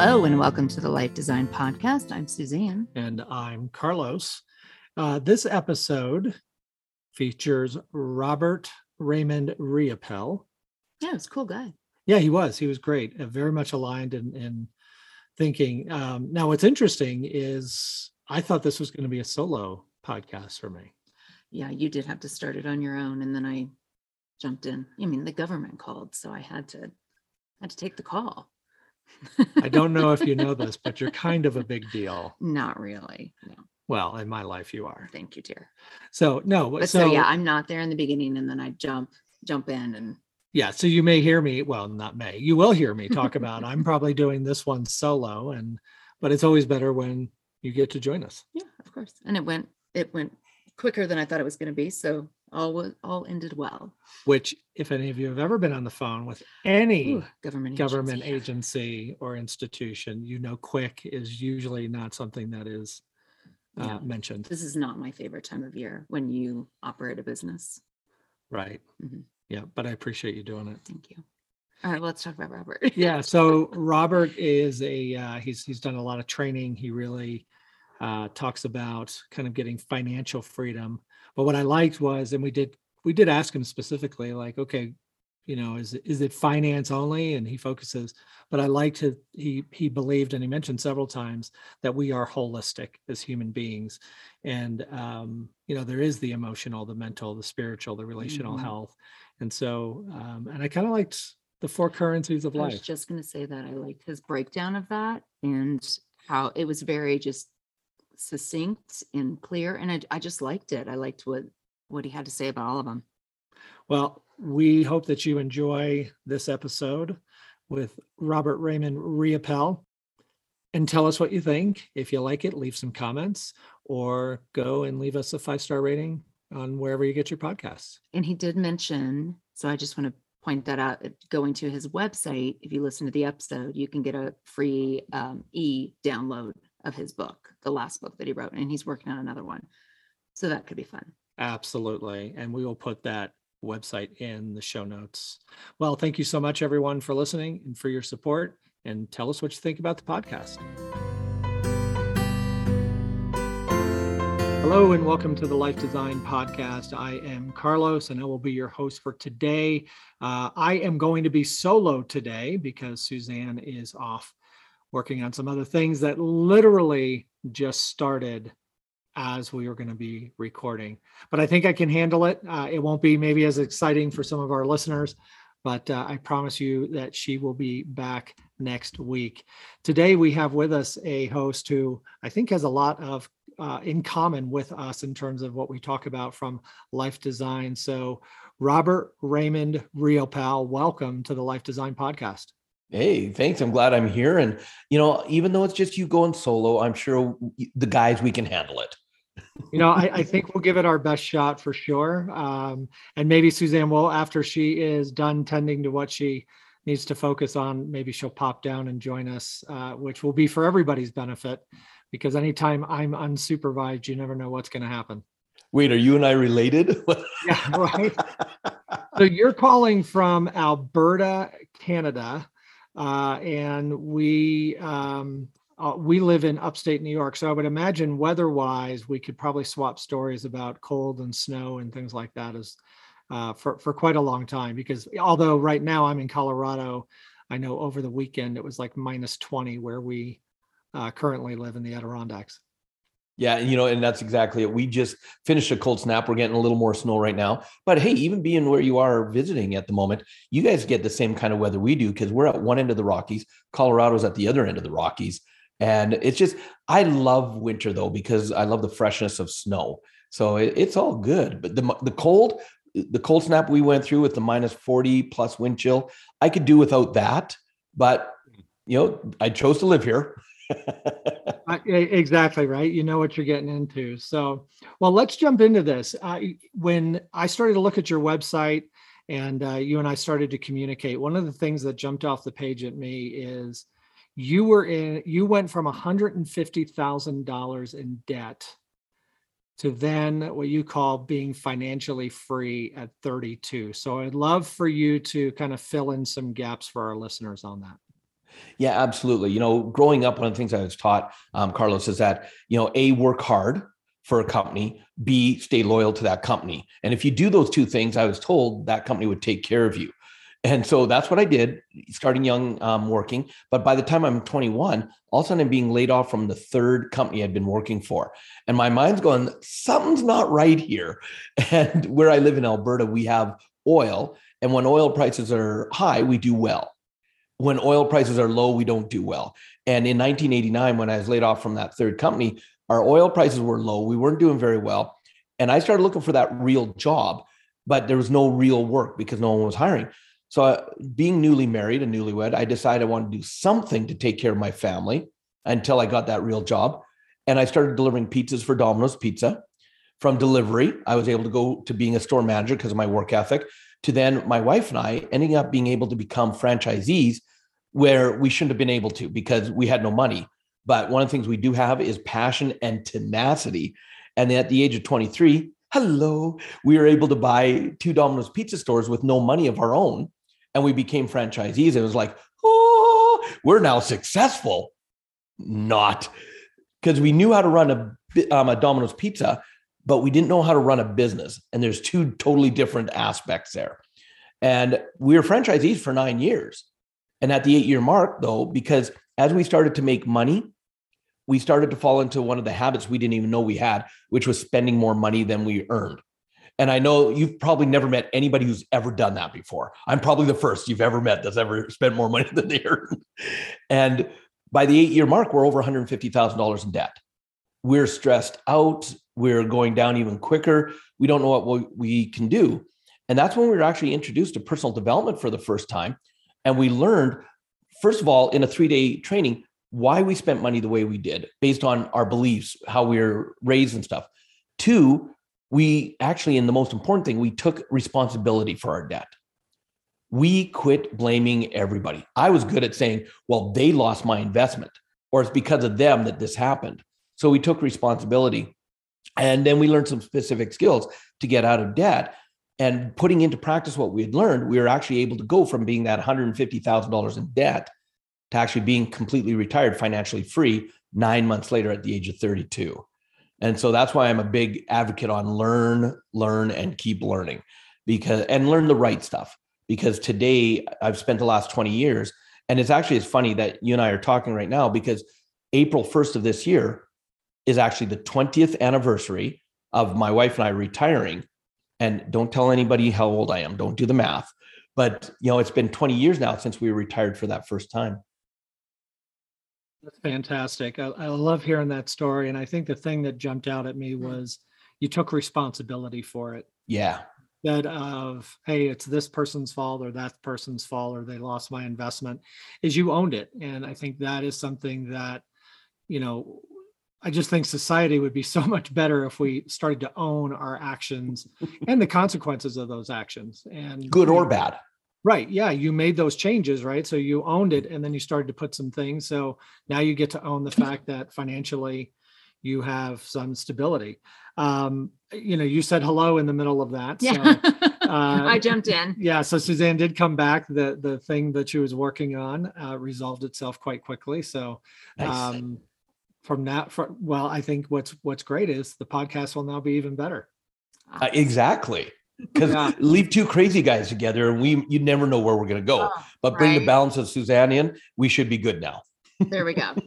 Hello, and welcome to the Life Design Podcast. I'm Susanne. And I'm Carlos. Uh, this episode features Robert Raymond Riopel. Yeah, it's a cool guy. Yeah, he was. He was great. Uh, very much aligned in, in thinking. Um, now, what's interesting is I thought this was going to be a solo podcast for me. Yeah, you did have to start it on your own, and then I jumped in. I mean, the government called, so I had to had to take the call. I don't know if you know this, but you're kind of a big deal. Not really. No. Well, in my life, you are. Thank you, dear. So no, But so, yeah, I'm not there in the beginning, and then I jump jump in and yeah so you may hear me well not may you will hear me talk about i'm probably doing this one solo and but it's always better when you get to join us yeah, of course. And it went it went quicker than I thought it was going to be. So all was all ended well. which if any of you have ever been on the phone with any Ooh, government government agency. agency or institution you know quick is usually not something that is uh, Yeah. mentioned This is not my favorite time of year when you operate a business. right Mhm. yeah but i appreciate you doing it Thank you. All right, let's talk about Robert. yeah so robert is a uh, he's he's done a lot of training he really uh, talks about kind of getting financial freedom but what i liked was and we did we did ask him specifically like okay you know is it, is it finance only and he focuses but i liked his he he believed and he mentioned several times that we are holistic as human beings and um you know there is the emotional the mental the spiritual the relational Mhm. health and so um and i kind of liked the four currencies of life. I was life just going to say that I liked his breakdown of that and how it was very just succinct and clear. And I, I just liked it. I liked what what he had to say about all of them. Well, we hope that you enjoy this episode with Robert Raymond Riopel and tell us what you think. If you like it, leave some comments or go and leave us a five star rating on wherever you get your podcasts. And he did mention, so I just want to point that out. Going to his website, if you listen to the episode, you can get a free um, e download of his book, the last book that he wrote, and he's working on another one. So that could be fun. Absolutely. And we will put that website in the show notes. Well, thank you so much, everyone, for listening and for your support. And tell us what you think about the podcast. Hello, and welcome to the Life Design Podcast. I am Carlos, and I will be your host for today. Uh, I am going to be solo today because Susanne is off working on some other things that literally just started as we were going to be recording but I think I can handle it. Uh, it won't be maybe as exciting for some of our listeners, but uh, I promise you that she will be back next week. Today, we have with us a host who I think has a lot of uh, in common with us in terms of what we talk about from life design. So, Robert Raymond Riopel, welcome to the Life Design Podcast. Hey, thanks. I'm glad I'm here. And, you know, even though it's just you going solo, I'm sure the guys, we can handle it. you know, I, I think we'll give it our best shot for sure. Um, and maybe Susanne will, after she is done tending to what she needs to focus on, maybe she'll pop down and join us, uh, which will be for everybody's benefit. Because anytime I'm unsupervised, you never know what's going to happen. Wait, are you and I related? Yeah, right. So you're calling from Alberta, Canada, uh, and we um, uh, we live in upstate New York. So I would imagine weather-wise, we could probably swap stories about cold and snow and things like that as uh, for for quite a long time. Because although right now I'm in Colorado, I know over the weekend it was like minus 20 where we uh, currently live in the Adirondacks. Yeah, you know, and that's exactly it. We just finished a cold snap. We're getting a little more snow right now. But hey, even being where you are visiting at the moment, you guys get the same kind of weather we do because we're at one end of the Rockies. Colorado's at the other end of the Rockies. And it's just, I love winter though, because I love the freshness of snow. So it, it's all good. But the, the cold, the cold snap we went through with the minus 40 plus wind chill, I could do without that. But, you know, I chose to live here. Uh, Exactly right. You know what you're getting into. So, well, let's jump into this. I, when I started to look at your website and uh, you and I started to communicate, one of the things that jumped off the page at me is you were in, you went from $150,000 in debt to then what you call being financially free at 32. So I'd love for you to kind of fill in some gaps for our listeners on that. Yeah, absolutely. You know, growing up, one of the things I was taught, um, Carlos, is that, you know, A, work hard for a company, B, stay loyal to that company. And if you do those two things, I was told that company would take care of you. And so that's what I did, starting young, um, working. But by the time I'm 21, all of a sudden I'm being laid off from the third company I'd been working for. And my mind's going, something's not right here. And where I live in Alberta, we have oil. And when oil prices are high, we do well when oil prices are low, we don't do well. And in 1989, when I was laid off from that third company, our oil prices were low. We weren't doing very well. And I started looking for that real job, but there was no real work because no one was hiring. So, uh, being newly married and newlywed, I decided I wanted to do something to take care of my family until I got that real job. And I started delivering pizzas for Domino's Pizza. From delivery, I was able to go to being a store manager because of my work ethic, to then my wife and I ending up being able to become franchisees where we shouldn't have been able to because we had no money. But one of the things we do have is passion and tenacity. And at the age of 23, hello, we were able to buy two Domino's pizza stores with no money of our own. And we became franchisees. It was like, oh, we're now successful. Not because we knew how to run a, um, a Domino's pizza, but we didn't know how to run a business. And there's two totally different aspects there. And we were franchisees for nine years. And at the eight year mark, though, because as we started to make money, we started to fall into one of the habits we didn't even know we had, which was spending more money than we earned. And I know you've probably never met anybody who's ever done that before. I'm probably the first you've ever met that's ever spent more money than they earned. And by the eight year mark, we're over $150,000 in debt. We're stressed out. We're going down even quicker. We don't know what we can do. And that's when we were actually introduced to personal development for the first time. And we learned, first of all, in a three day training, why we spent money the way we did based on our beliefs, how we were raised and stuff. Two, we actually, and the most important thing, we took responsibility for our debt. We quit blaming everybody. I was good at saying, well, they lost my investment, or it's because of them that this happened. So we took responsibility. And then we learned some specific skills to get out of debt and putting into practice what we had learned, we were actually able to go from being that $150,000 in debt to actually being completely retired, financially free nine months later at the age of 32. And so that's why I'm a big advocate on learn, learn, and keep learning because, and learn the right stuff. Because today I've spent the last 20 years, and it's actually, it's funny that you and I are talking right now because April 1st of this year is actually the 20th anniversary of my wife and I retiring and don't tell anybody how old I am. Don't do the math. But you know, it's been 20 years now since we were retired for that first time. That's fantastic. I, I love hearing that story. And I think the thing that jumped out at me was you took responsibility for it. Yeah. That of, hey, it's this person's fault or that person's fault or they lost my investment, is you owned it. And I think that is something that, you know, I just think society would be so much better if we started to own our actions and the consequences of those actions. And good or bad. Right. Yeah. You made those changes, right? So you owned it and then you started to put some things. So now you get to own the fact that financially you have some stability. Um, you know, you said hello in the middle of that. Yeah. So, uh, I jumped in. Yeah. So Susanne did come back. The the thing that she was working on uh, resolved itself quite quickly. So nice. um, from that for well i think what's what's great is the podcast will now be even better. Uh, exactly. Because yeah. leave two crazy guys together and we you never know where we're going to go. Oh, but bring right. the balance of susanne in we should be good now. There we go.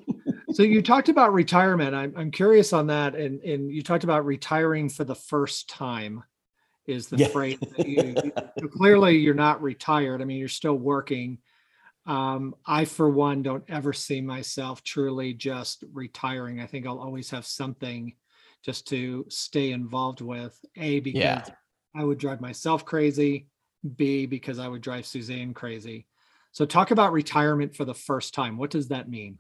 So you talked about retirement. I'm, I'm curious on that and and you talked about retiring for the first time is the yeah. phrase you, you, clearly you're not retired. I mean you're still working um, I, for one, don't ever see myself truly just retiring. I think I'll always have something just to stay involved with. A, because yeah. I would drive myself crazy. B, because I would drive Susanne crazy. So, talk about retirement for the first time. What does that mean?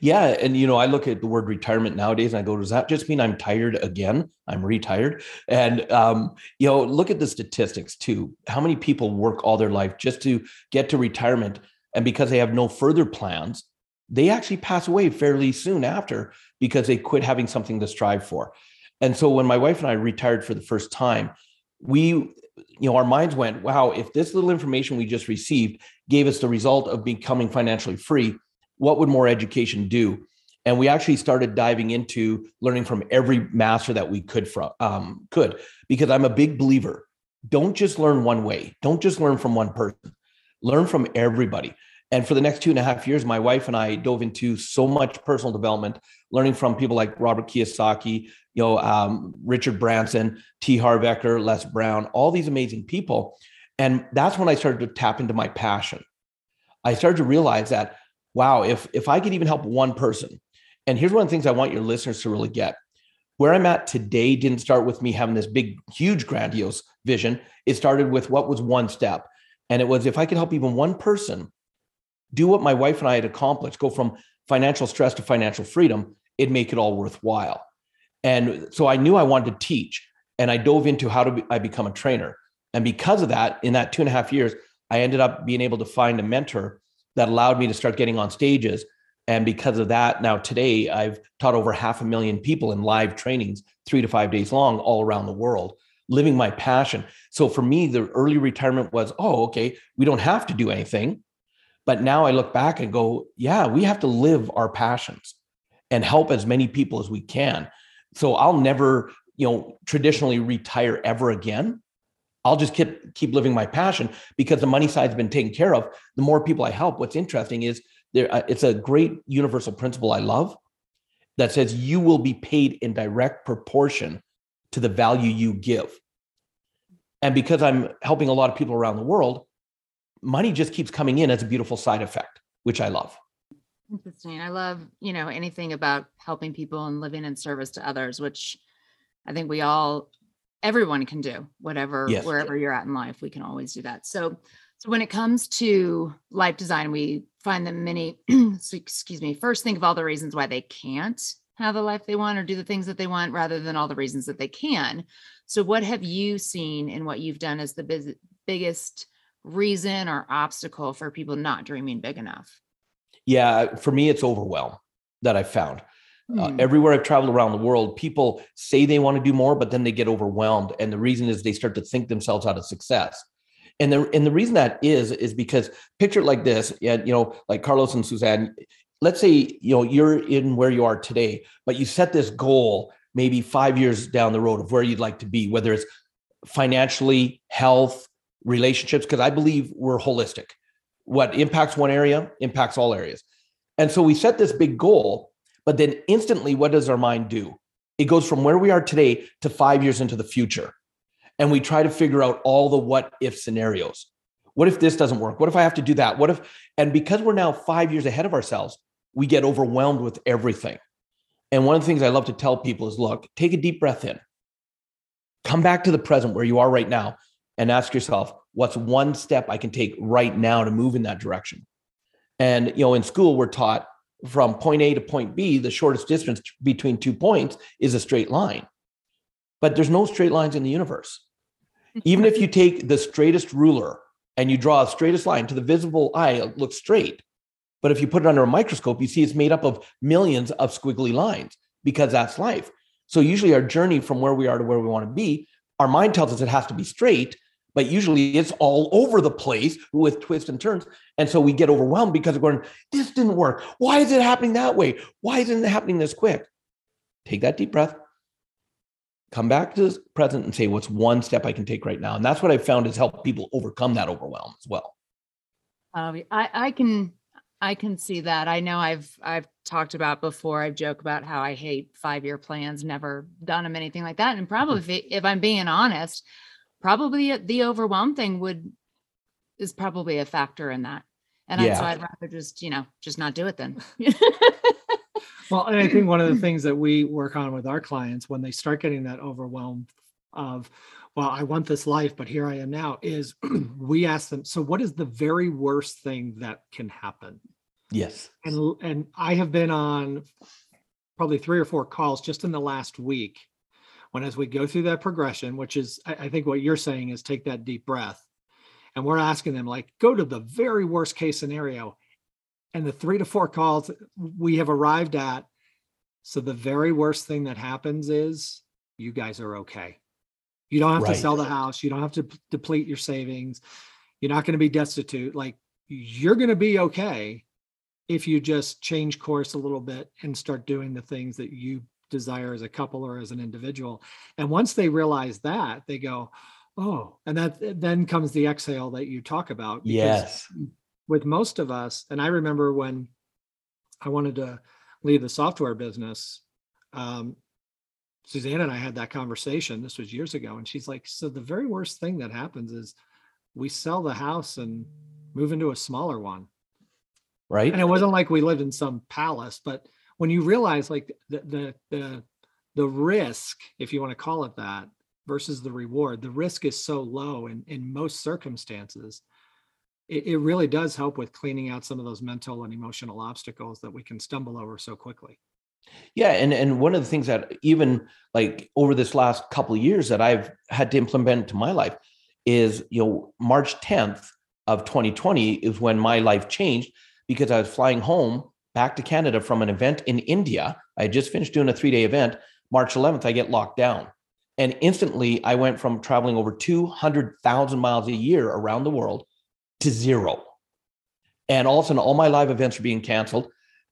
Yeah. And, you know, I look at the word retirement nowadays and I go, does that just mean I'm tired again? I'm retired. And, um, you know, look at the statistics too. How many people work all their life just to get to retirement? And because they have no further plans, they actually pass away fairly soon after because they quit having something to strive for. And so when my wife and I retired for the first time, we you know, our minds went, wow, if this little information we just received gave us the result of becoming financially free, what would more education do? And we actually started diving into learning from every master that we could from um, could, because I'm a big believer. Don't just learn one way. Don't just learn from one person. Learn from everybody. And for the next two and a half years, my wife and I dove into so much personal development, learning from people like Robert Kiyosaki, you know, um, Richard Branson, T. Harv Eker, Les Brown, all these amazing people. And that's when I started to tap into my passion. I started to realize that, wow, if if I could even help one person, and here's one of the things I want your listeners to really get. Where I'm at today didn't start with me having this big, huge, grandiose vision. It started with what was one step. And it was if I could help even one person do what my wife and I had accomplished, go from financial stress to financial freedom, it'd make it all worthwhile. And so I knew I wanted to teach and I dove into how to be, I become a trainer. And because of that, in that two and a half years, I ended up being able to find a mentor that allowed me to start getting on stages. And because of that, now today I've taught over half a million people in live trainings, three to five days long, all around the world, living my passion. So for me, the early retirement was, oh, okay, we don't have to do anything. But now I look back and go, yeah, we have to live our passions and help as many people as we can. So I'll never, you know, traditionally retire ever again. I'll just keep keep living my passion because the money side's been taken care of. The more people I help, what's interesting is there. Uh, it's a great universal principle I love that says you will be paid in direct proportion to the value you give. And because I'm helping a lot of people around the world, money just keeps coming in as a beautiful side effect, which I love. Interesting. I love, you know, anything about helping people and living in service to others, which I think we all, everyone can do, whatever, Yes. wherever you're at in life, we can always do that. So, so when it comes to life design, we find that many, excuse me, first think of all the reasons why they can't have the life they want or do the things that they want rather than all the reasons that they can. So, what have you seen in what you've done as the biz- biggest reason or obstacle for people not dreaming big enough? Yeah, for me, it's overwhelm that I found. Uh, Hmm. everywhere I've traveled around the world, people say they want to do more, but then they get overwhelmed. And the reason is they start to think themselves out of success. And the, and the reason that is, is because picture it like this, you know, like Carlos and Susanne, let's say, you know, you're in where you are today, but you set this goal maybe five years down the road of where you'd like to be, whether it's financially, health, relationships, because I believe we're holistic. What impacts one area impacts all areas. And so we set this big goal, but then instantly, what does our mind do? It goes from where we are today to five years into the future. And we try to figure out all the what if scenarios. What if this doesn't work? What if I have to do that? What if, and because we're now five years ahead of ourselves, we get overwhelmed with everything. And one of the things I love to tell people is look, take a deep breath in, come back to the present where you are right now, and ask yourself, what's one step I can take right now to move in that direction? And you know, in school, we're taught from point A to point B, the shortest distance between two points is a straight line. But there's no straight lines in the universe. Even if you take the straightest ruler and you draw a straightest line to the visible eye, it looks straight. But if you put it under a microscope, you see it's made up of millions of squiggly lines because that's life. So usually our journey from where we are to where we want to be, our mind tells us it has to be straight, but usually it's all over the place with twists and turns. And so we get overwhelmed because we're going, this didn't work. Why is it happening that way? Why isn't it happening this quick? Take that deep breath, come back to the present and say, what's one step I can take right now? And that's what I've found has helped people overcome that overwhelm as well. Um, I, I can I can see that. I know I've I've talked about before. I've joked about how I hate five year plans. Never done them anything like that. And probably mm-hmm. if, it- if I'm being honest, probably the overwhelm thing would is probably a factor in that. And I, so I'd rather just you know just not do it then. Well, and I think one of the things that we work on with our clients when they start getting that overwhelm of, well, I want this life, but here I am now, is we ask them, so what is the very worst thing that can happen? Yes. And and I have been on probably three or four calls just in the last week. When as we go through that progression, which is I, I think what you're saying is take that deep breath. And we're asking them, like, go to the very worst case scenario. And the three to four calls we have arrived at. So the very worst thing that happens is you guys are okay. You don't have Right. to sell the house. You don't have to p- deplete your savings. You're not going to be destitute. Like you're going to be okay if you just change course a little bit and start doing the things that you desire as a couple or as an individual. And once they realize that, they go, "Oh," and that then comes the exhale that you talk about. Yes. with most of us, and I remember when I wanted to leave the software business, um, Susanne and I had that conversation. This was years ago, and she's like, "So the very worst thing that happens is we sell the house and move into a smaller one." Right. And it wasn't like we lived in some palace, but when you realize like the the the, the risk, if you want to call it that, versus the reward, the risk is so low in in most circumstances. It, it really does help with cleaning out some of those mental and emotional obstacles that we can stumble over so quickly. Yeah, and and one of the things that even like over this last couple of years that I've had to implement into my life is you know March 10th of 2020 is when my life changed because I was flying home back to Canada from an event in India. I just finished doing a 3-day event. March 11th I get locked down. And instantly I went from traveling over 200,000 miles a year around the world to zero. And all of a sudden all my live events are being canceled.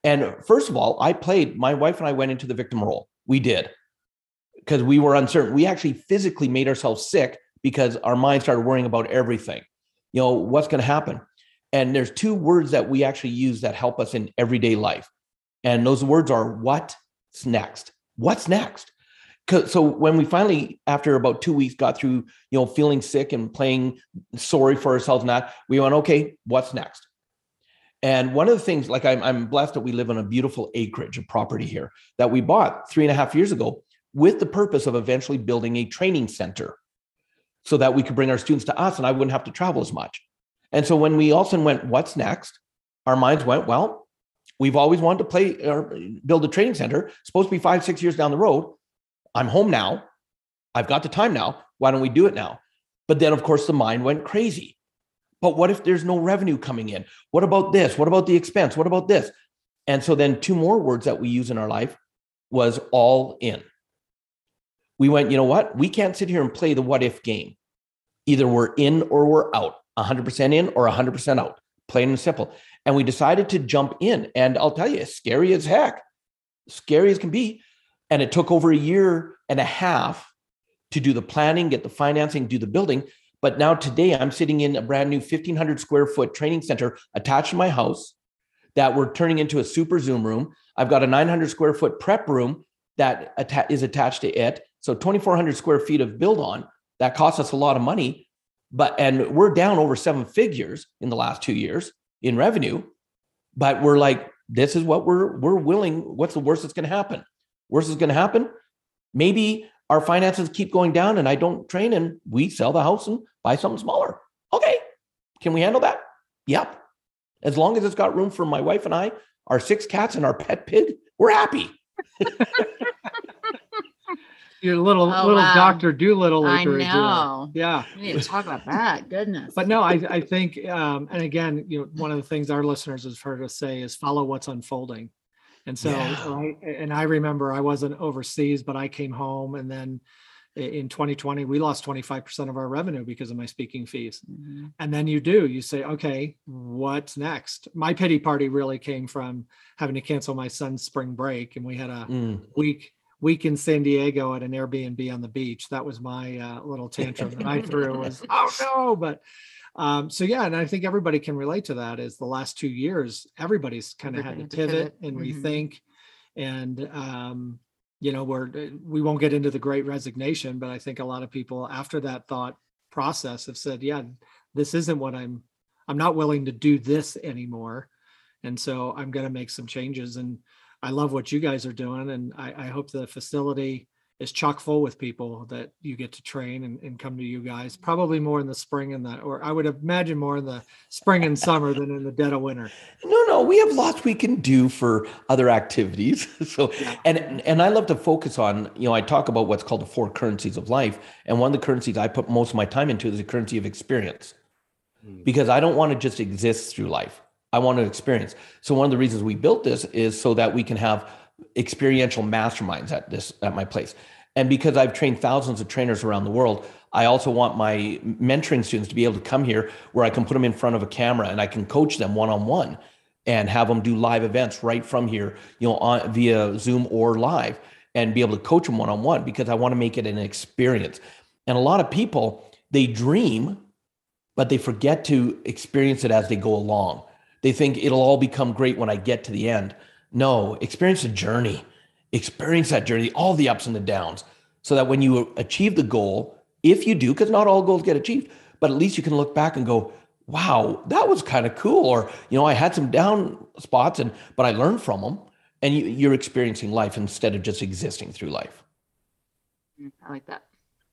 And first of all, I played, my wife and I went into the victim role. We did because we were uncertain. We actually physically made ourselves sick because our mind started worrying about everything. You know, what's going to happen? And there's two words that we actually use that help us in everyday life. And those words are what's next? What's next? So when we finally, after about two weeks, got through, you know, feeling sick and playing sorry for ourselves and that, we went, okay, what's next? And one of the things, like I'm, I'm blessed that we live on a beautiful acreage of property here that we bought three and a half years ago with the purpose of eventually building a training center so that we could bring our students to us and I wouldn't have to travel as much. And so when we also went, what's next? Our minds went, well, we've always wanted to play or build a training center, supposed to be five, six years down the road. I'm home now. I've got the time now. Why don't we do it now? But then, of course, the mind went crazy. But what if there's no revenue coming in? What about this? What about the expense? What about this? And so then two more words that we use in our life was all in. We went, you know what? We can't sit here and play the what if game. Either we're in or we're out, 100% in or 100% out, plain and simple. And we decided to jump in. And I'll tell you, scary as heck, scary as can be. And it took over a year and a half to do the planning, get the financing, do the building. But now today I'm sitting in a brand new 1500 square foot training center attached to my house that we're turning into a super Zoom room. I've got a 900 square foot prep room that atta- is attached to it. So 2,400 square feet of build on that costs us a lot of money. But, and we're down over seven figures in the last two years in revenue. But we're like, this is what we're, we're willing. What's the worst that's going to happen? Worst is going to happen. Maybe our finances keep going down and I don't train and we sell the house and buy something smaller. Okay. Can we handle that? Yep. As long as it's got room for my wife and I, our six cats and our pet pig, we're happy. Your little Oh, little wow. Doctor Dolittle I acreage there. know. Yeah. We need to talk about that. Goodness. But no, I, I think, um, and again, you know, one of the things our listeners have heard us say is follow what's unfolding. And so, Yeah. right, and I remember I wasn't overseas, but I came home and then in 2020, we lost 25% of our revenue because of my speaking fees. Mhm. And then you do, you say, okay, what's next? My pity party really came from having to cancel my son's spring break. And we had a Mm. week week in San Diego at an Airbnb on the beach. That was my uh, little tantrum that I threw was, oh no, but um, so yeah, and I think everybody can relate to that. Is the last two years, everybody's kind of had to pivot and Mhm. rethink, and um, you know, we're we won't get into the Great Resignation, but I think a lot of people after that thought process have said, yeah, this isn't what I'm. I'm not willing to do this anymore, and so I'm going to make some changes and. I love what you guys are doing, and I, I hope the facility is chock full with people that you get to train and, and come to you guys. Probably more in the spring and that, or I would imagine more in the spring and summer than in the dead of winter. No, no, we have lots we can do for other activities. So, Yeah. and and I love to focus on, you know, I talk about what's called the four currencies of life, and one of the currencies I put most of my time into is the currency of experience, hmm. because I don't want to just exist through life. I want to experience. So one of the reasons we built this is so that we can have experiential masterminds at this at my place. And because I've trained thousands of trainers around the world, I also want my mentoring students to be able to come here where I can put them in front of a camera and I can coach them one on one and have them do live events right from here, you know, on via Zoom or live and be able to coach them one on one because I want to make it an experience. And a lot of people, they dream, but they forget to experience it as they go along. They think it'll all become great when I get to the end. No, experience the journey, experience that journey, all the ups and the downs, so that when you achieve the goal, if you do, because not all goals get achieved, but at least you can look back and go, wow, that was kind of cool. Or, you know, I had some down spots and, but I learned from them and you, you're experiencing life instead of just existing through life. Mm, I like that.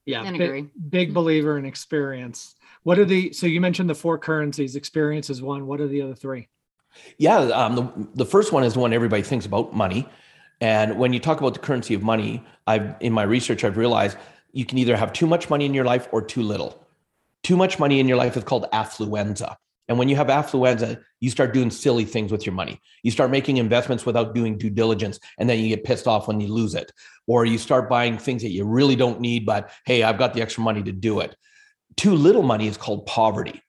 Yeah. And big, agree. big believer in experience. What are the, so you mentioned the four currencies, experience is one. What are the other three? Yeah. Um, the, the first one is the one everybody thinks about money. And when you talk about the currency of money, I've, in my research, I've realized you can either have too much money in your life or too little. Too much money in your life is called affluenza. And when you have affluenza, you start doing silly things with your money. You start making investments without doing due diligence, and then you get pissed off when you lose it. Or you start buying things that you really don't need, but hey, I've got the extra money to do it. Too little money is called poverty.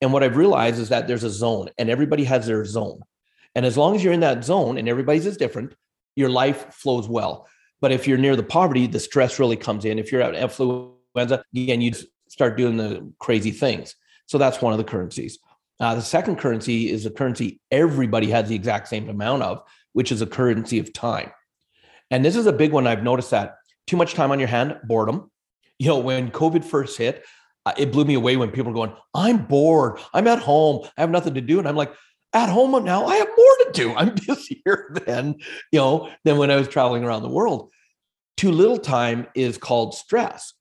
And what I've realized is that there's a zone, and everybody has their zone. And as long as you're in that zone, and everybody's is different, your life flows well. But if you're near the poverty, the stress really comes in. If you're at affluenza, again, you start doing the crazy things. So that's one of the currencies. Uh, the second currency is a currency everybody has the exact same amount of, which is a currency of time. And this is a big one. I've noticed that too much time on your hand, boredom. You know, when COVID first hit, Uh, it blew me away when people were going, I'm bored. I'm at home. I have nothing to do. And I'm like, at home now, I have more to do. I'm busier than, you know, than when I was traveling around the world. Too little time is called stress.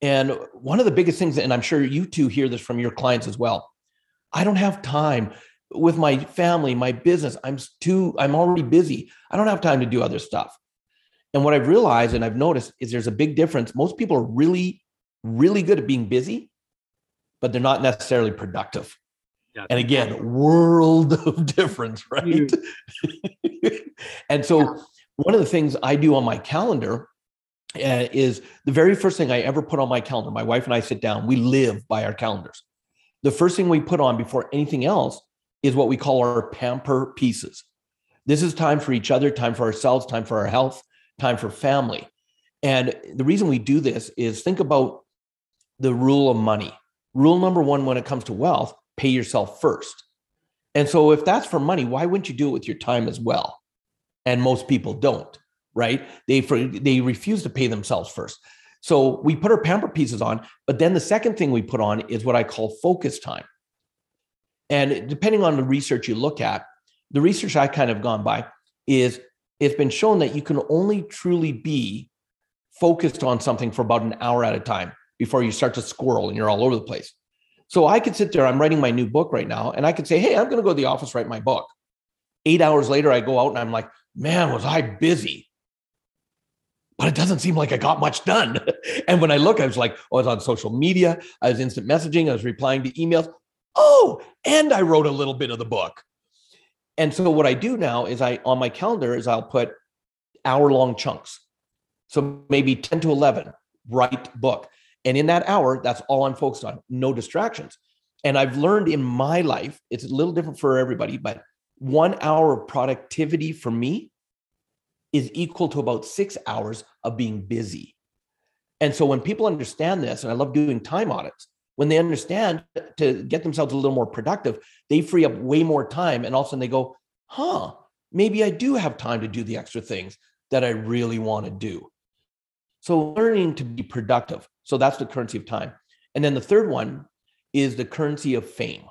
And one of the biggest things, and I'm sure you two hear this from your clients as well, I don't have time with my family, my business. I'm too, I'm already busy. I don't have time to do other stuff. And what I've realized and I've noticed is there's a big difference. Most people are really, really good at being busy, but they're not necessarily productive. Yeah. And again, world of difference, right? and so, one of the things I do on my calendar uh, is the very first thing I ever put on my calendar. My wife and I sit down, we live by our calendars. The first thing we put on before anything else is what we call our pamper pieces. This is time for each other, time for ourselves, time for our health, time for family. And the reason we do this is think about the rule of money. Rule number one when it comes to wealth pay yourself first. And so, if that's for money, why wouldn't you do it with your time as well? And most people don't right? They for, they refuse to pay themselves first. So we put our pamper pieces on, but then the second thing we put on is what I call focus time. And depending on the research you look at, the research I kind of gone by is it's been shown that you can only truly be focused on something for about an hour at a time before you start to squirrel and you're all over the place. So I could sit there, I'm writing my new book right now, and I could say, Hey, I'm going to go to the office, write my book. Eight hours later, I go out and I'm like, Man, was I busy? but it doesn't seem like I got much done. and when I look, I was like, oh, I was on social media, I was instant messaging, I was replying to emails. Oh, and I wrote a little bit of the book. And so what I do now is I on my calendar is I'll put hour long chunks. So maybe 10 to 11, write book. And in that hour, that's all I'm focused on, no distractions. And I've learned in my life, it's a little different for everybody, but one hour of productivity for me is equal to about six hours of being busy. And so when people understand this, and I love doing time audits, when they understand to get themselves a little more productive, they free up way more time. And all of a sudden they go, huh, maybe I do have time to do the extra things that I really want to do. So learning to be productive. So that's the currency of time. And then the third one is the currency of fame.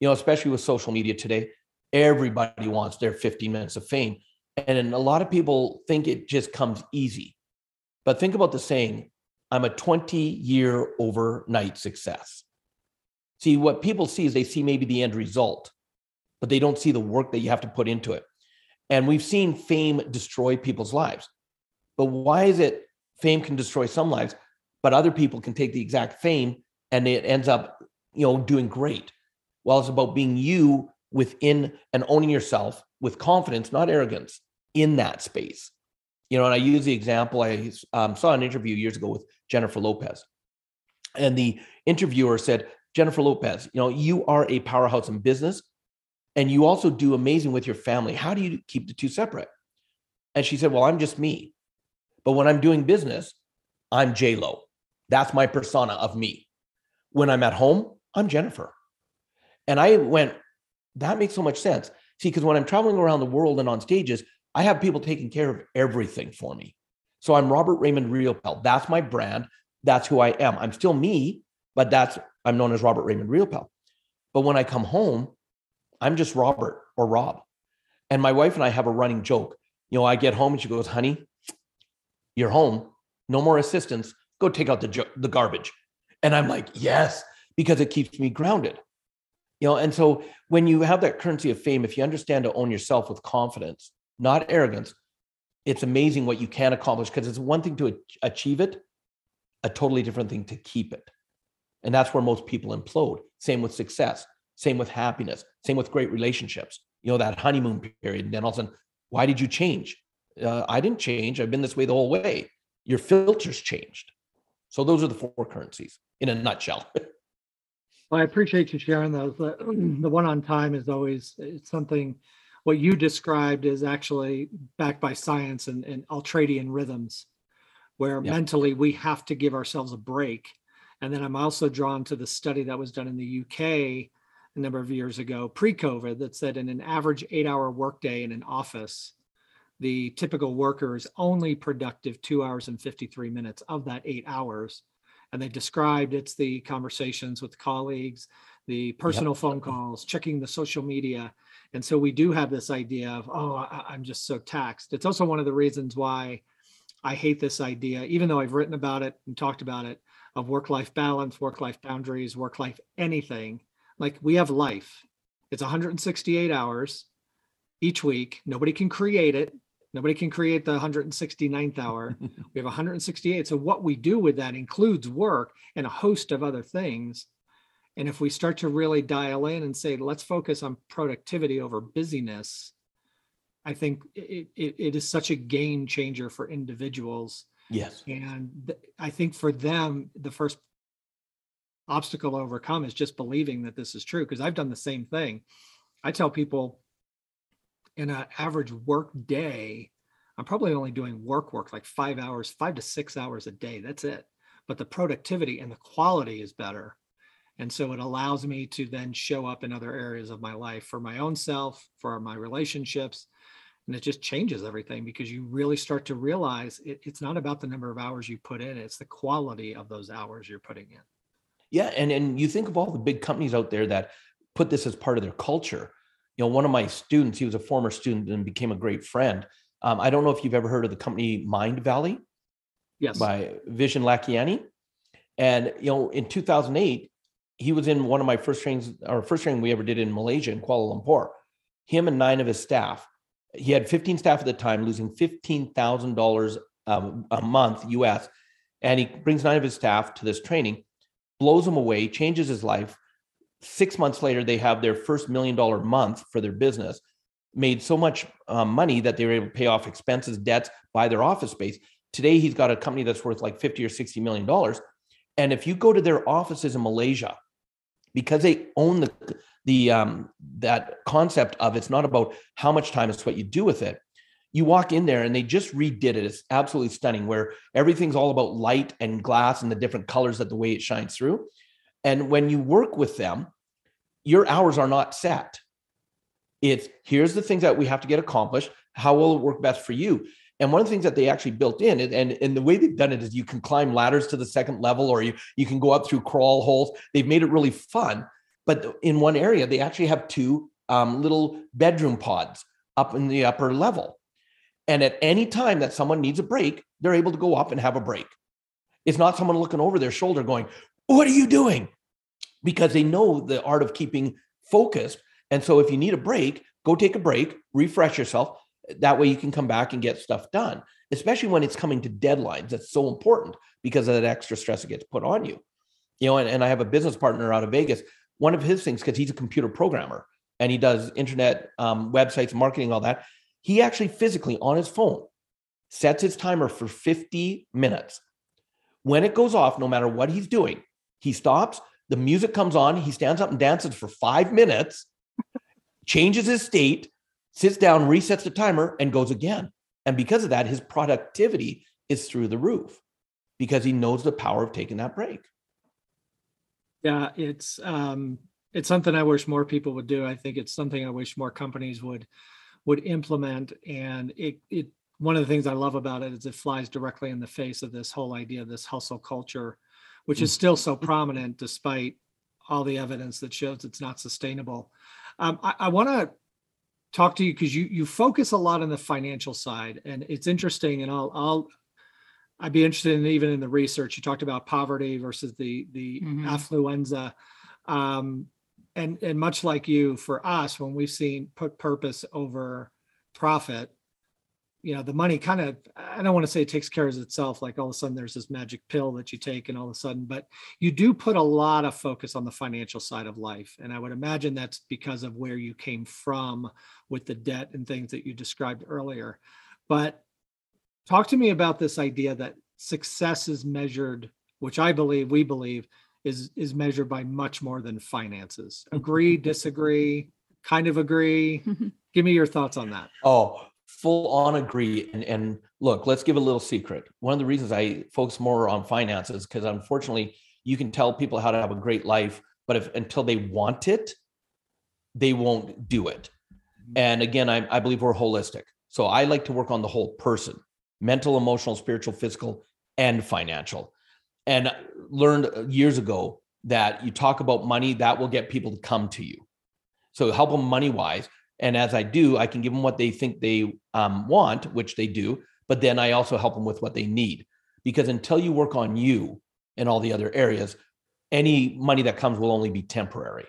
You know, especially with social media today, everybody wants their 15 minutes of fame. And a lot of people think it just comes easy. But think about the saying, I'm a 20 year overnight success. See, what people see is they see maybe the end result, but they don't see the work that you have to put into it. And we've seen fame destroy people's lives. But why is it fame can destroy some lives, but other people can take the exact fame and it ends up, you know, doing great? Well, it's about being you within and owning yourself with confidence, not arrogance in that space. You know, and I use the example I um, saw an interview years ago with Jennifer Lopez. And the interviewer said, Jennifer Lopez, you know, you are a powerhouse in business and you also do amazing with your family. How do you keep the two separate? And she said, Well, I'm just me. But when I'm doing business, I'm J Lo. That's my persona of me. When I'm at home, I'm Jennifer. And I went, that makes so much sense. See, because when I'm traveling around the world and on stages, I have people taking care of everything for me. So I'm Robert Raymond Riopel. That's my brand. That's who I am. I'm still me, but that's I'm known as Robert Raymond Riopel. But when I come home, I'm just Robert or Rob. And my wife and I have a running joke. You know, I get home and she goes, "Honey, you're home. No more assistance. Go take out the the garbage." And I'm like, "Yes," because it keeps me grounded. You know, and so when you have that currency of fame, if you understand to own yourself with confidence, not arrogance, it's amazing what you can accomplish because it's one thing to achieve it, a totally different thing to keep it. And that's where most people implode. Same with success, same with happiness, same with great relationships. You know, that honeymoon period. And then all of a sudden, why did you change? Uh, I didn't change. I've been this way the whole way. Your filters changed. So those are the four currencies in a nutshell. well, I appreciate you sharing those. The, the one on time is always it's something what you described is actually backed by science and, and ultradian rhythms, where yeah. mentally we have to give ourselves a break. And then I'm also drawn to the study that was done in the UK a number of years ago, pre-COVID, that said in an average eight-hour workday in an office, the typical worker is only productive two hours and 53 minutes of that eight hours. And they described it's the conversations with colleagues, the personal yep. phone calls, checking the social media, and so we do have this idea of, oh, I, am just so taxed. It's also one of the reasons why I hate this idea, even though I've written about it and talked about it, of work life balance, work life boundaries, work life anything. Like we have life, it's 168 hours each week. Nobody can create it. Nobody can create the 169th hour. we have 168. So what we do with that includes work and a host of other things. And if we start to really dial in and say, let's focus on productivity over busyness, I think it, it, it is such a game changer for individuals. Yes. And th- I think for them, the first obstacle to overcome is just believing that this is true. Because I've done the same thing. I tell people in an average work day, I'm probably only doing work work like five hours, five to six hours a day. That's it. But the productivity and the quality is better and so it allows me to then show up in other areas of my life for my own self, for my relationships. And it just changes everything because you really start to realize it, it's not about the number of hours you put in, it's the quality of those hours you're putting in. Yeah. And, and you think of all the big companies out there that put this as part of their culture. You know, one of my students, he was a former student and became a great friend. Um, I don't know if you've ever heard of the company Mindvalley. Yes. By Vishen Lakhiani. And, you know, in 2008, he was in one of my first trainings, or first training we ever did in Malaysia in Kuala Lumpur. Him and nine of his staff. He had 15 staff at the time, losing $15,000 um, a month US. And he brings nine of his staff to this training, blows them away, changes his life. Six months later, they have their first million dollar month for their business, made so much um, money that they were able to pay off expenses, debts, buy their office space. Today, he's got a company that's worth like 50 or 60 million dollars. And if you go to their offices in Malaysia, because they own the the um, that concept of it's not about how much time it's what you do with it you walk in there and they just redid it it's absolutely stunning where everything's all about light and glass and the different colors that the way it shines through and when you work with them your hours are not set it's here's the things that we have to get accomplished how will it work best for you and one of the things that they actually built in, and, and the way they've done it is you can climb ladders to the second level or you, you can go up through crawl holes. They've made it really fun. But in one area, they actually have two um, little bedroom pods up in the upper level. And at any time that someone needs a break, they're able to go up and have a break. It's not someone looking over their shoulder going, What are you doing? Because they know the art of keeping focused. And so if you need a break, go take a break, refresh yourself, that way you can come back and get stuff done, especially when it's coming to deadlines. That's so important because of that extra stress that gets put on you. You know, and, and I have a business partner out of Vegas. One of his things, because he's a computer programmer and he does internet um, websites, marketing, all that. He actually physically on his phone sets his timer for 50 minutes. When it goes off, no matter what he's doing, he stops, the music comes on, he stands up and dances for five minutes, changes his state, sits down, resets the timer, and goes again. And because of that, his productivity is through the roof because he knows the power of taking that break. Yeah, it's um it's something I wish more people would do. I think it's something I wish more companies would would implement and it it one of the things I love about it is it flies directly in the face of this whole idea of this hustle culture, which is still so prominent despite all the evidence that shows it's not sustainable. Um, I, I want to talk to you because you you focus a lot on the financial side, and it's interesting. And I'll I'll I'd be interested in even in the research. You talked about poverty versus the the Mhm. affluenza. Um, and and much like you, for us, when we've seen put purpose over profit, you know, the money kind of I don't want to say it takes care of itself, like all of a sudden there's this magic pill that you take, and all of a sudden, but you do put a lot of focus on the financial side of life. And I would imagine that's because of where you came from with the debt and things that you described earlier. But talk to me about this idea that success is measured which i believe we believe is is measured by much more than finances agree disagree kind of agree give me your thoughts on that Oh, full on agree. And and look, let's give a little secret. One of the reasons I focus more on finances because unfortunately, you can tell people how to have a great life, but if until they want it, they won't do it. Mm-hmm. And again, I, I believe we're holistic. So I like to work on the whole person mental, emotional, spiritual, physical, and financial. And learned uh, years ago that you talk about money, that will get people to come to you. So help them money wise. And as I do, I can give them what they think they um, want, which they do. But then I also help them with what they need. Because until you work on you and all the other areas, any money that comes will only be temporary.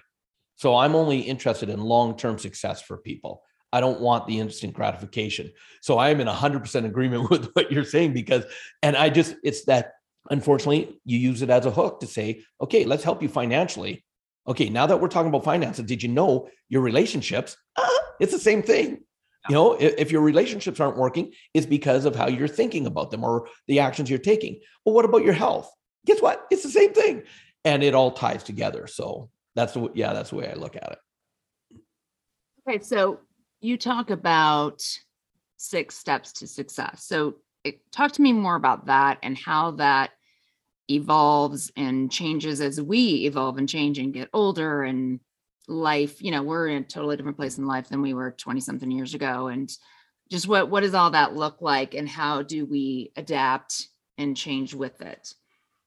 So I'm only interested in long term success for people. I don't want the instant gratification. So I am in 100% agreement with what you're saying because, and I just, it's that unfortunately you use it as a hook to say, okay, let's help you financially. Okay, now that we're talking about finances, did you know your relationships? Ah, it's the same thing. You know, if, if your relationships aren't working, it's because of how you're thinking about them or the actions you're taking. Well, what about your health? Guess what? It's the same thing. And it all ties together. So that's the yeah, that's the way I look at it. Okay, so you talk about six steps to success. So talk to me more about that and how that evolves and changes as we evolve and change and get older and life, you know, we're in a totally different place in life than we were 20 something years ago. And just what what does all that look like and how do we adapt and change with it?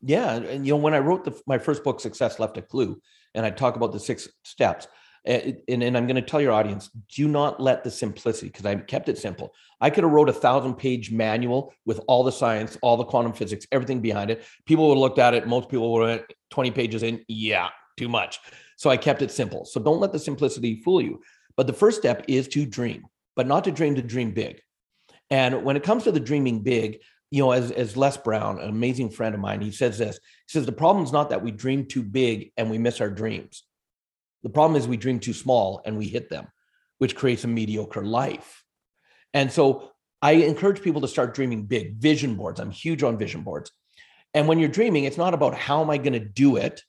Yeah, and you know, when I wrote the, my first book, Success Left a Clue, and I talk about the six steps, Eh, and, and I'm going to tell your audience, do not let the simplicity, because I kept it simple. I could have wrote a thousand page manual with all the science, all the quantum physics, everything behind it. People would have looked at it. Most people would have 20 pages in. Yeah, too much. So I kept it simple. So don't let the simplicity fool you. But the first step is to dream, but not to dream to dream big. And when it comes to the dreaming big, you know, as, as Les Brown, an amazing friend of mine, he says this. He says, the problem is not that we dream too big and we miss our dreams. The problem is we dream too small and we hit them, which creates a mediocre life. And so I encourage people to start dreaming big, vision boards. I'm huge on vision boards. And when you're dreaming, it's not about how am I going to do it,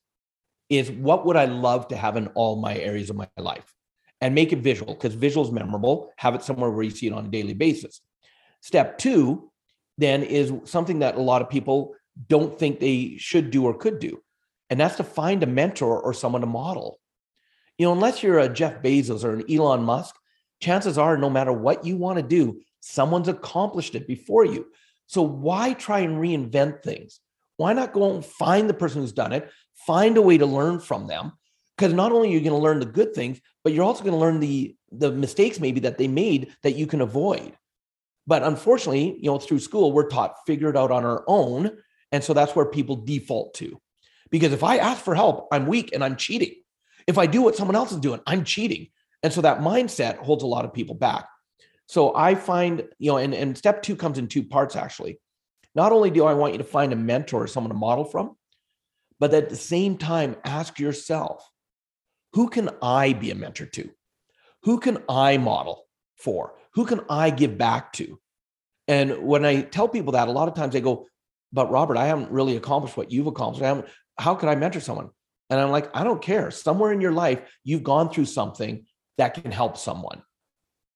is what would I love to have in all my areas of my life? And make it visual because visual is memorable. Have it somewhere where you see it on a daily basis. Step two, then is something that a lot of people don't think they should do or could do. And that's to find a mentor or someone to model. You know, unless you're a Jeff Bezos or an Elon Musk, chances are no matter what you want to do, someone's accomplished it before you. So why try and reinvent things? Why not go and find the person who's done it, find a way to learn from them? Because not only are you going to learn the good things, but you're also going to learn the the mistakes maybe that they made that you can avoid. But unfortunately, you know, through school, we're taught figure it out on our own. And so that's where people default to. Because if I ask for help, I'm weak and I'm cheating. If I do what someone else is doing, I'm cheating. And so that mindset holds a lot of people back. So I find, you know, and, and step two comes in two parts actually. Not only do I want you to find a mentor or someone to model from, but at the same time, ask yourself, who can I be a mentor to? Who can I model for? Who can I give back to? And when I tell people that, a lot of times they go, but Robert, I haven't really accomplished what you've accomplished. How could I mentor someone? And I'm like, I don't care. Somewhere in your life, you've gone through something that can help someone.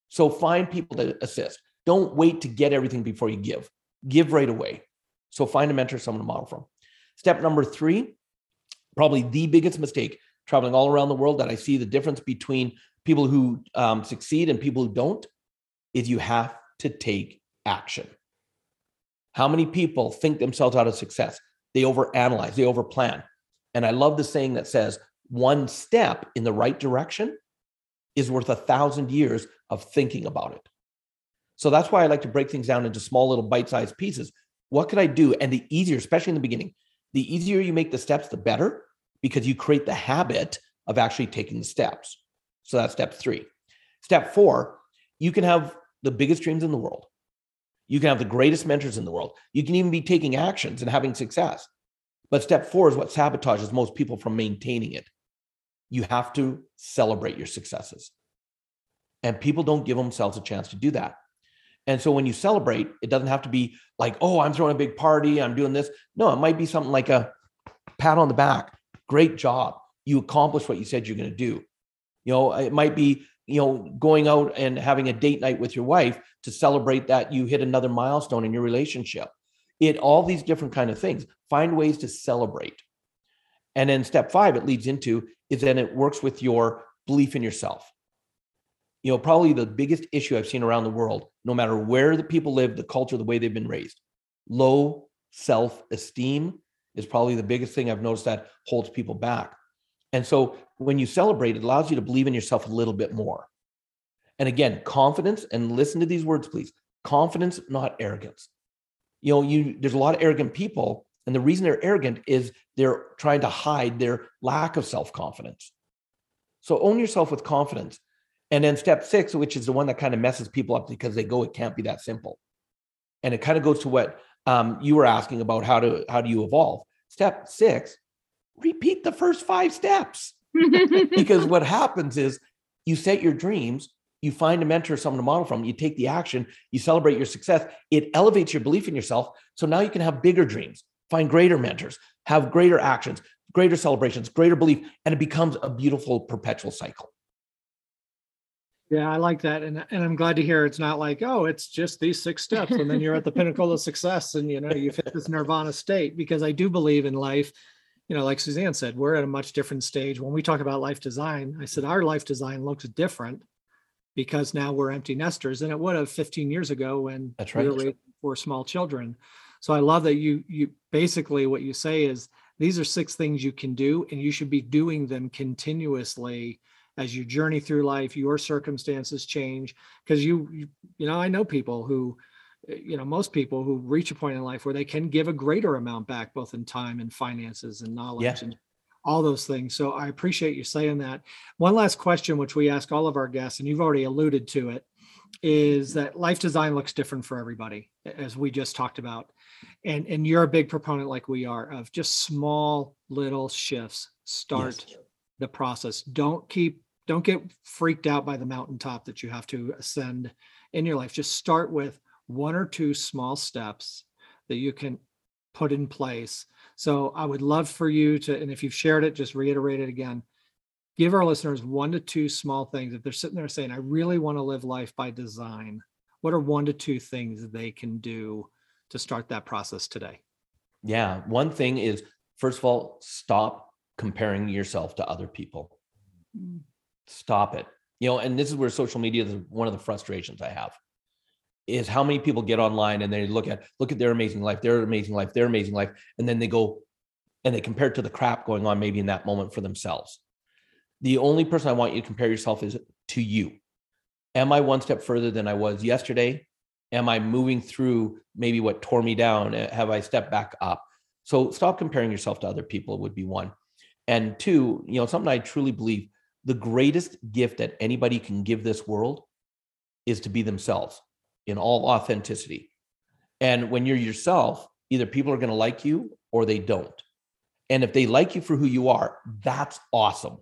So find people to assist. Don't wait to get everything before you give. Give right away. So find a mentor, someone to model from. Step number three, probably the biggest mistake traveling all around the world that I see the difference between people who um, succeed and people who don't is you have to take action. How many people think themselves out of success? They overanalyze, they overplan. And I love the saying that says, one step in the right direction is worth a thousand years of thinking about it. So that's why I like to break things down into small little bite sized pieces. What could I do? And the easier, especially in the beginning, the easier you make the steps, the better, because you create the habit of actually taking the steps. So that's step three. Step four, you can have the biggest dreams in the world. You can have the greatest mentors in the world. You can even be taking actions and having success. But step four is what sabotages most people from maintaining it. You have to celebrate your successes. And people don't give themselves a chance to do that. And so when you celebrate, it doesn't have to be like, oh, I'm throwing a big party, I'm doing this. No, it might be something like a pat on the back. Great job. You accomplished what you said you're going to do. You know, it might be, you know, going out and having a date night with your wife to celebrate that you hit another milestone in your relationship. It all these different kind of things. Find ways to celebrate. And then step 5 it leads into is then it works with your belief in yourself you know, probably the biggest issue I've seen around the world, no matter where the people live, the culture, the way they've been raised, low self esteem is probably the biggest thing I've noticed that holds people back. And so when you celebrate, it allows you to believe in yourself a little bit more. And again, confidence, and listen to these words, please confidence, not arrogance. You know, you there's a lot of arrogant people, and the reason they're arrogant is they're trying to hide their lack of self confidence. So own yourself with confidence. And then step six, which is the one that kind of messes people up because they go, it can't be that simple. And it kind of goes to what um, you were asking about how to how do you evolve. Step six, repeat the first five steps. because what happens is you set your dreams, you find a mentor, someone to model from, you take the action, you celebrate your success, it elevates your belief in yourself. So now you can have bigger dreams, find greater mentors, have greater actions, greater celebrations, greater belief, and it becomes a beautiful perpetual cycle. Yeah, I like that, and and I'm glad to hear it's not like oh, it's just these six steps, and then you're at the pinnacle of success, and you know you've hit this nirvana state. Because I do believe in life, you know, like Susanne said, we're at a much different stage. When we talk about life design, I said our life design looks different because now we're empty nesters than it would have 15 years ago when That's right. we were raising four small children. So I love that you you basically what you say is these are six things you can do, and you should be doing them continuously as you journey through life your circumstances change because you, you you know i know people who eh, you know most people who reach a point in life where they can give a greater amount back both in time and finances and knowledge Yeah. and all those things. So i appreciate you saying that. One last question which we ask all of our guests and you've already alluded to it is that life design looks different for everybody as we just talked about. And and you're a big proponent like we are of just small little shifts start Yes. the process. Don't keep don't get freaked out by the mountaintop that you have to ascend in your life. Just start with one or two small steps that you can put in place so i would love for you to and if you've shared it just reiterate it again give our listeners one to two small things if they're sitting there saying i really want to live life by design what are one to two things they can do to start that process today Yeah. One thing is, first of all, stop comparing yourself to other people. Mm. Stop it. You know, and this is where social media is one of the frustrations I have is how many people get online and they look at look at their amazing life, their amazing life, their amazing life, and then they go and they compare it to the crap going on maybe in that moment for themselves. The only person I want you to compare yourself is to you. Am I one step further than I was yesterday? Am I moving through maybe what tore me down? Uh, Have I stepped back up? So stop comparing yourself to other people would be one. And two, you know, something I truly believe the greatest gift that anybody can give this world is to be themselves in all authenticity. And when you're yourself, either people are going to like you or they don't. And if they like you for who you are, that's awesome.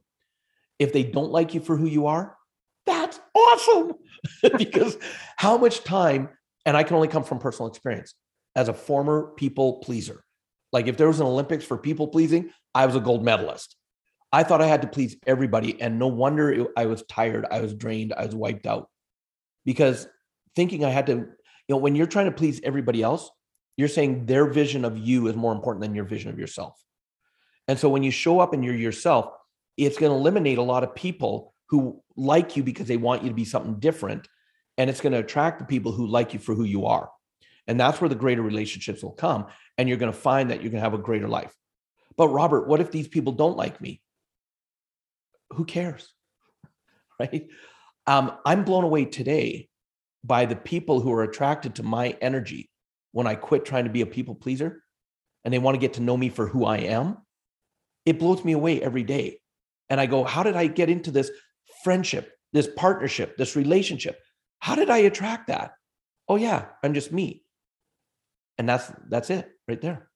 If they don't like you for who you are, that's awesome. because how much time And I can only come from personal experience as a former people pleaser. Like if there was an Olympics for people pleasing, I was a gold medalist. I thought I had to please everybody. And no wonder I was tired. I was drained. I was wiped out because thinking I had to, you know, when you're trying to please everybody else, you're saying their vision of you is more important than your vision of yourself. And so when you show up and you're yourself, it's going to eliminate a lot of people who like you because they want you to be something different. And it's going to attract the people who like you for who you are. And that's where the greater relationships will come. And you're going to find that you're going to have a greater life. But Robert, what if these people don't like me? Who cares? Right? Um, I'm blown away today by the people who are attracted to my energy when I quit trying to be a people pleaser and they want to get to know me for who I am. It blows me away every day. And I go, how did I get into this friendship, this partnership, this relationship? How did I attract that? Oh yeah, I'm just me. And that's that's it right there.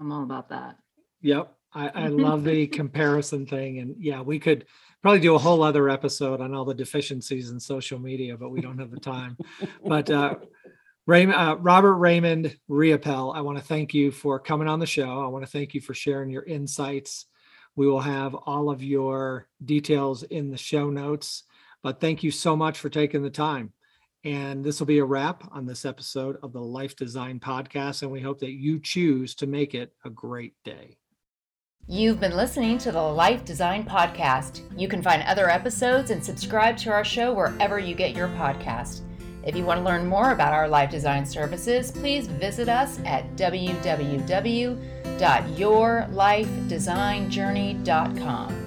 I'm all about that. Yep. I, I love the comparison thing. And yeah, we could probably do a whole other episode on all the deficiencies in social media, but we don't have the time. but uh, Raymond, uh, Robert Raymond Riopel, I want to thank you for coming on the show. I want to thank you for sharing your insights. We will have all of your details in the show notes. But thank you so much for taking the time. And this will be a wrap on this episode of the Life Design Podcast. And we hope that you choose to make it a great day. You've been listening to the Life Design Podcast. You can find other episodes and subscribe to our show wherever you get your podcast. If you want to learn more about our life design services, please visit us at www.yourlifedesignjourney.com.